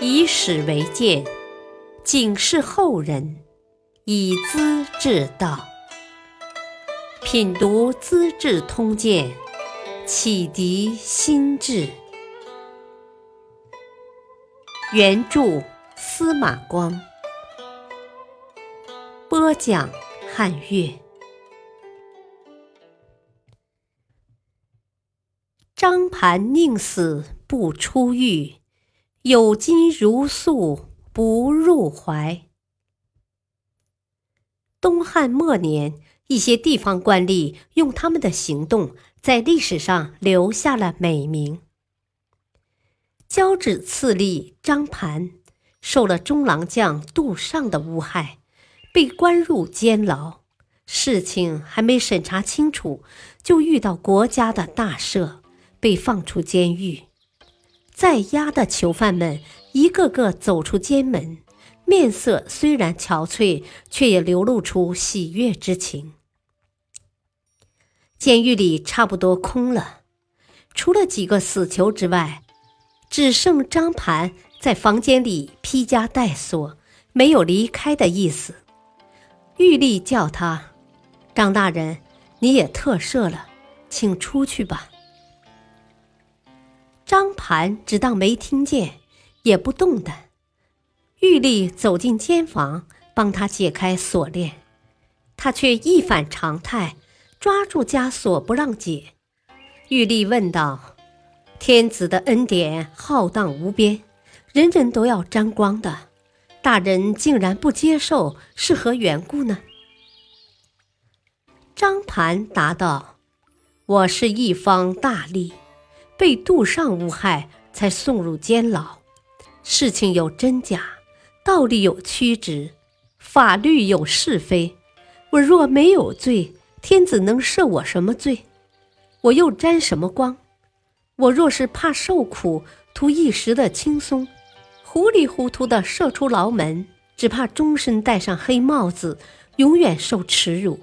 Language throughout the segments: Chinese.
以史为鉴，警示后人；以资治道，品读《资治通鉴》，启迪心智。原著司马光，播讲汉乐。张盘宁死不出狱，有金如素不入怀。东汉末年，一些地方官吏用他们的行动在历史上留下了美名。交趾次吏张盘受了中郎将杜尚的诬害，被关入监牢。事情还没审查清楚，就遇到国家的大赦，被放出监狱。在押的囚犯们一个个走出监门，面色虽然憔悴，却也流露出喜悦之情。监狱里差不多空了，除了几个死囚之外。只剩张盘在房间里披枷带锁，没有离开的意思。玉立叫他：“张大人，你也特赦了，请出去吧。”张盘只当没听见，也不动弹。玉丽走进监房，帮他解开锁链，他却一反常态，抓住枷锁不让解。玉丽问道。天子的恩典浩荡无边，人人都要沾光的，大人竟然不接受，是何缘故呢？张盘答道：“我是一方大吏，被杜尚诬害，才送入监牢。事情有真假，道理有曲直，法律有是非。我若没有罪，天子能赦我什么罪？我又沾什么光？”我若是怕受苦，图一时的轻松，糊里糊涂的射出牢门，只怕终身戴上黑帽子，永远受耻辱。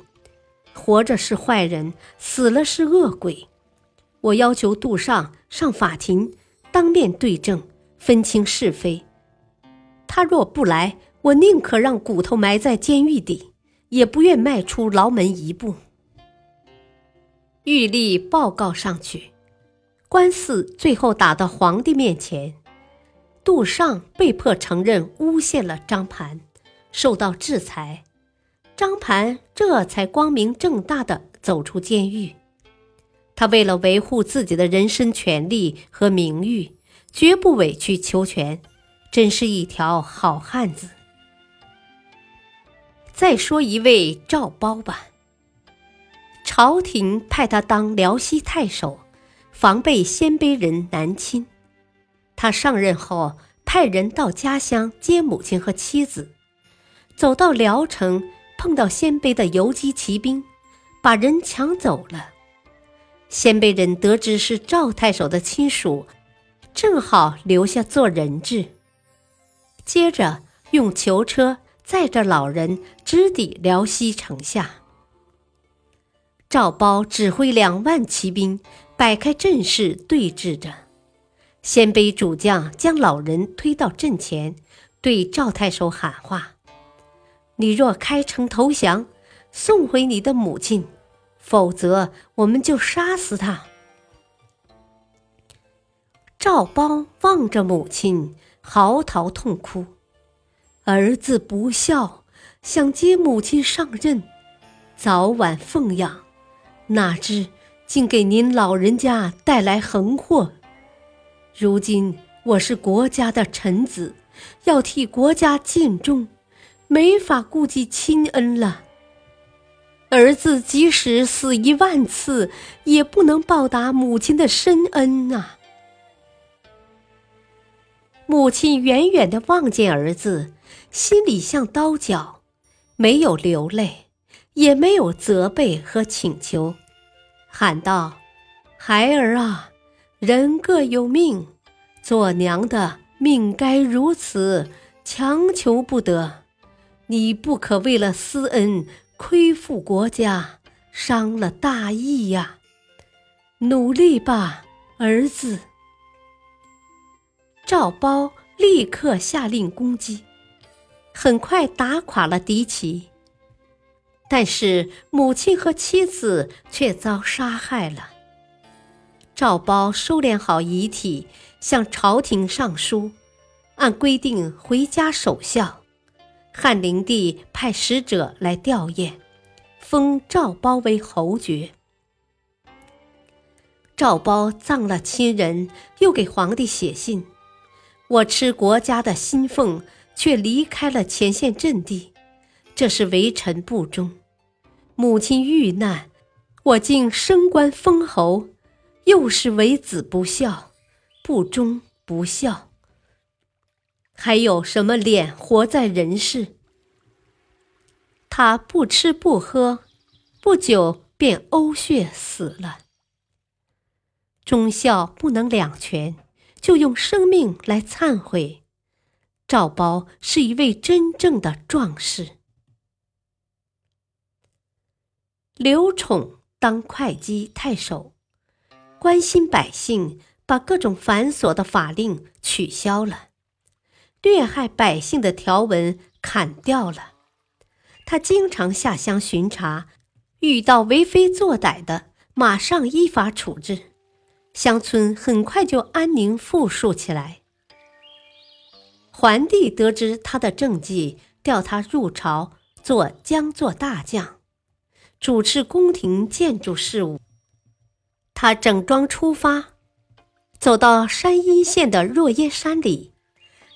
活着是坏人，死了是恶鬼。我要求杜尚上法庭，当面对证，分清是非。他若不来，我宁可让骨头埋在监狱底，也不愿迈出牢门一步。玉立报告上去。官司最后打到皇帝面前，杜尚被迫承认诬陷了张盘，受到制裁。张盘这才光明正大的走出监狱。他为了维护自己的人身权利和名誉，绝不委曲求全，真是一条好汉子。再说一位赵包吧，朝廷派他当辽西太守。防备鲜卑人南侵，他上任后派人到家乡接母亲和妻子，走到聊城，碰到鲜卑的游击骑兵，把人抢走了。鲜卑人得知是赵太守的亲属，正好留下做人质，接着用囚车载着老人直抵辽西城下。赵包指挥两万骑兵。摆开阵势对峙着，鲜卑主将将老人推到阵前，对赵太守喊话：“你若开城投降，送回你的母亲；否则，我们就杀死他。”赵邦望着母亲，嚎啕痛哭：“儿子不孝，想接母亲上任，早晚奉养，哪知……”竟给您老人家带来横祸。如今我是国家的臣子，要替国家尽忠，没法顾及亲恩了。儿子即使死一万次，也不能报答母亲的深恩呐。母亲远远的望见儿子，心里像刀绞，没有流泪，也没有责备和请求。喊道：“孩儿啊，人各有命，做娘的命该如此，强求不得。你不可为了私恩亏负国家，伤了大义呀！努力吧，儿子。”赵包立刻下令攻击，很快打垮了敌骑。但是母亲和妻子却遭杀害了。赵包收敛好遗体，向朝廷上书，按规定回家守孝。汉灵帝派使者来吊唁，封赵包为侯爵。赵包葬了亲人，又给皇帝写信：“我吃国家的薪俸，却离开了前线阵地，这是为臣不忠。母亲遇难，我竟升官封侯，又是为子不孝，不忠不孝。”还有什么脸活在人世？他不吃不喝，不久便呕血死了。忠孝不能两全，就用生命来忏悔。赵包是一位真正的壮士。刘宠当会稽太守，关心百姓，把各种繁琐的法令取消了。虐害百姓的条文砍掉了，他经常下乡巡查，遇到为非作歹的，马上依法处置，乡村很快就安宁富庶起来。桓帝得知他的政绩，调他入朝做江作大将，主持宫廷建筑事务。他整装出发，走到山阴县的若耶山里。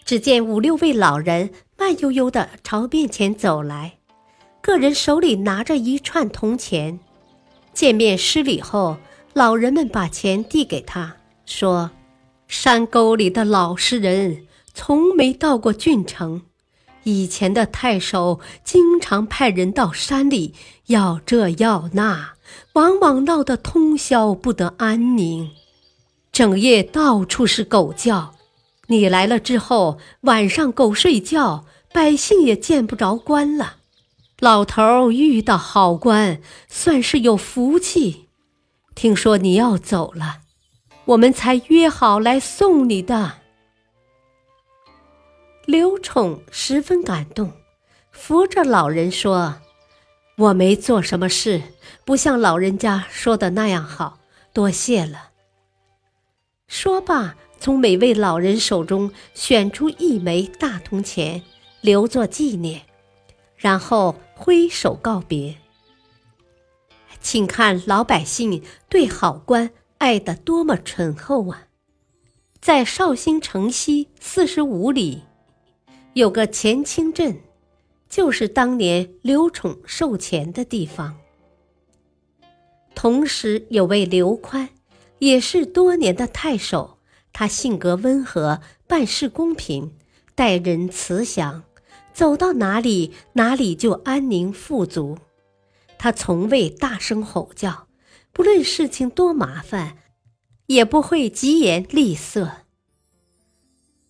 只见五六位老人慢悠悠地朝面前走来，个人手里拿着一串铜钱。见面施礼后，老人们把钱递给他，说：“山沟里的老实人从没到过郡城，以前的太守经常派人到山里要这要那，往往闹得通宵不得安宁，整夜到处是狗叫。”你来了之后，晚上狗睡觉，百姓也见不着官了。老头遇到好官，算是有福气。听说你要走了，我们才约好来送你的。刘宠十分感动，扶着老人说：“我没做什么事，不像老人家说的那样好，多谢了。”说罢。从每位老人手中选出一枚大铜钱，留作纪念，然后挥手告别。请看老百姓对好官爱得多么醇厚啊！在绍兴城西四十五里，有个钱清镇，就是当年刘宠受钱的地方。同时有位刘宽，也是多年的太守。他性格温和，办事公平，待人慈祥，走到哪里哪里就安宁富足。他从未大声吼叫，不论事情多麻烦，也不会疾言厉色。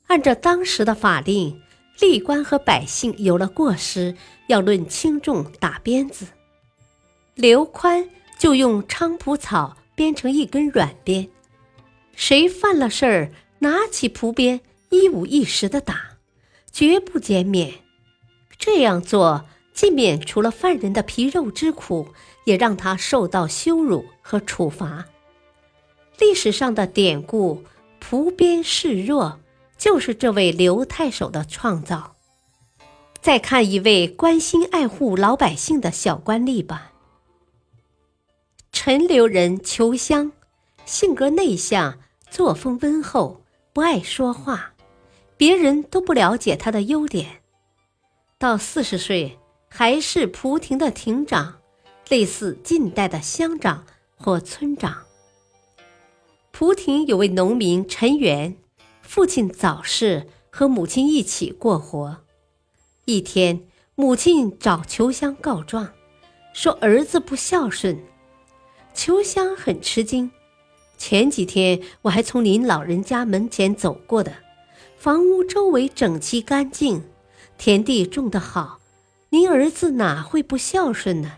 按照当时的法令，吏官和百姓有了过失，要论轻重打鞭子。刘宽就用菖蒲草编成一根软鞭。谁犯了事儿，拿起蒲鞭，一五一十的打，绝不减免。这样做，既免除了犯人的皮肉之苦，也让他受到羞辱和处罚。历史上的典故“蒲鞭示弱”，就是这位刘太守的创造。再看一位关心爱护老百姓的小官吏吧。陈留人裘香，性格内向。作风温厚，不爱说话，别人都不了解他的优点。到四十岁还是蒲亭的亭长，类似近代的乡长或村长。蒲亭有位农民陈元，父亲早逝，和母亲一起过活。一天，母亲找秋香告状，说儿子不孝顺。秋香很吃惊。前几天我还从您老人家门前走过的，房屋周围整齐干净，田地种得好，您儿子哪会不孝顺呢？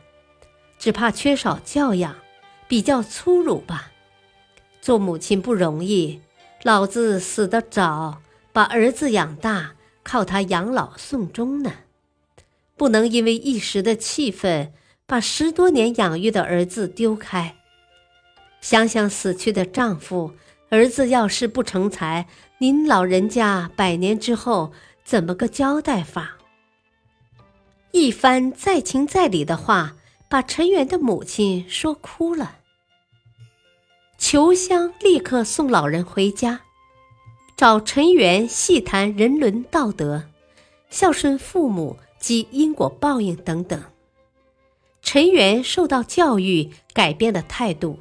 只怕缺少教养，比较粗鲁吧。做母亲不容易，老子死得早，把儿子养大，靠他养老送终呢？不能因为一时的气愤，把十多年养育的儿子丢开。想想死去的丈夫，儿子要是不成才，您老人家百年之后怎么个交代法？一番再情再理的话，把陈元的母亲说哭了。裘香立刻送老人回家，找陈元细谈人伦道德、孝顺父母及因果报应等等。陈元受到教育，改变了态度，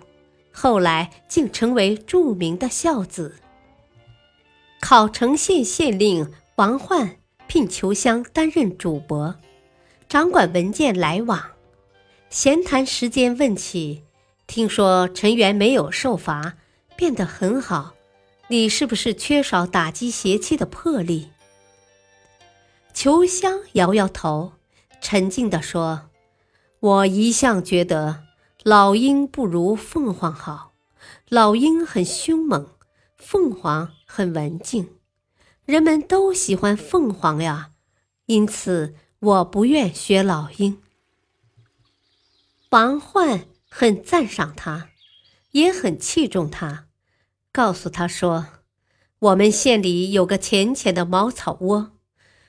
后来竟成为著名的孝子。考城县县令王焕聘裘香担任主簿，掌管文件来往。闲谈时间问起。听说陈元没有受罚，变得很好，你是不是缺少打击邪气的魄力？裘香摇摇头，沉静地说：“我一向觉得老鹰不如凤凰好，老鹰很凶猛，凤凰很文静，人们都喜欢凤凰呀，因此我不愿学老鹰。”王焕。很赞赏他，也很器重他，告诉他说：“我们县里有个浅浅的茅草窝，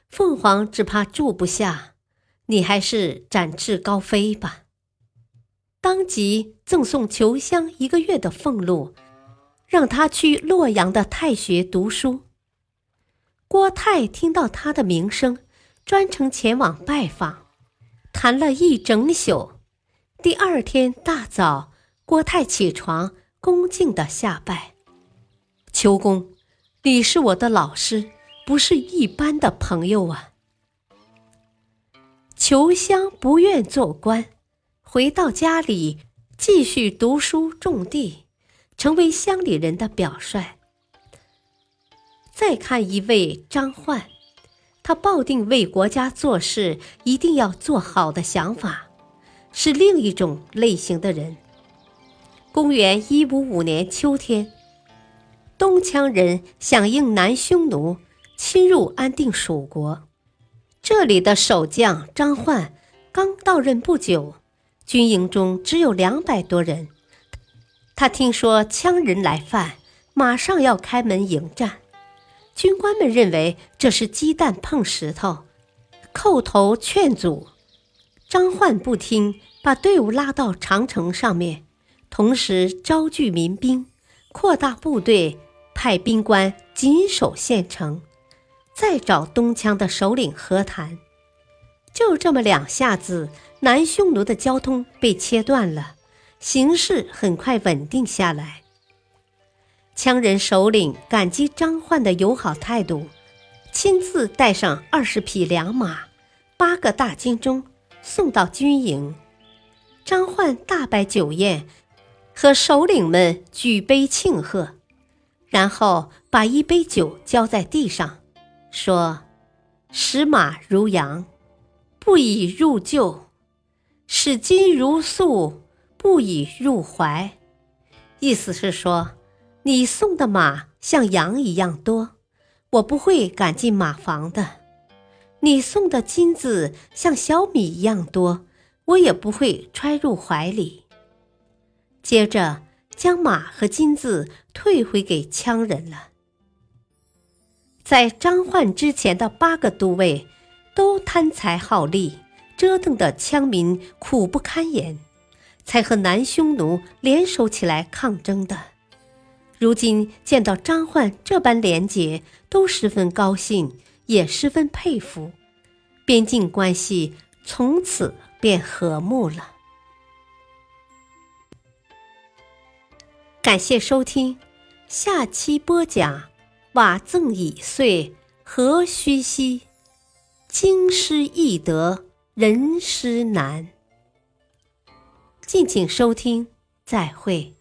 凤凰只怕住不下，你还是展翅高飞吧。”当即赠送裘香一个月的俸禄，让他去洛阳的太学读书。郭泰听到他的名声，专程前往拜访，谈了一整宿。第二天大早，郭泰起床，恭敬地下拜：“裘公，你是我的老师，不是一般的朋友啊。”裘香不愿做官，回到家里继续读书种地，成为乡里人的表率。再看一位张焕，他抱定为国家做事一定要做好的想法。是另一种类型的人。公元一五五年秋天，东羌人响应南匈奴侵入安定蜀国，这里的守将张焕刚到任不久，军营中只有两百多人。他听说羌人来犯，马上要开门迎战。军官们认为这是鸡蛋碰石头，叩头劝阻。张焕不听，把队伍拉到长城上面，同时招聚民兵，扩大部队，派兵官紧守县城，再找东羌的首领和谈。就这么两下子，南匈奴的交通被切断了，形势很快稳定下来。羌人首领感激张焕的友好态度，亲自带上二十匹良马，八个大金钟。送到军营，张焕大摆酒宴，和首领们举杯庆贺，然后把一杯酒浇在地上，说：“使马如羊，不以入厩；使金如粟，不以入怀。”意思是说，你送的马像羊一样多，我不会赶进马房的。你送的金子像小米一样多，我也不会揣入怀里。接着将马和金子退回给羌人了。在张焕之前的八个都尉都贪财好利，折腾的羌民苦不堪言，才和南匈奴联手起来抗争的。如今见到张焕这般廉洁，都十分高兴。也十分佩服，边境关系从此便和睦了。感谢收听，下期播讲：瓦赠已岁何须惜，经师易得，人师难。敬请收听，再会。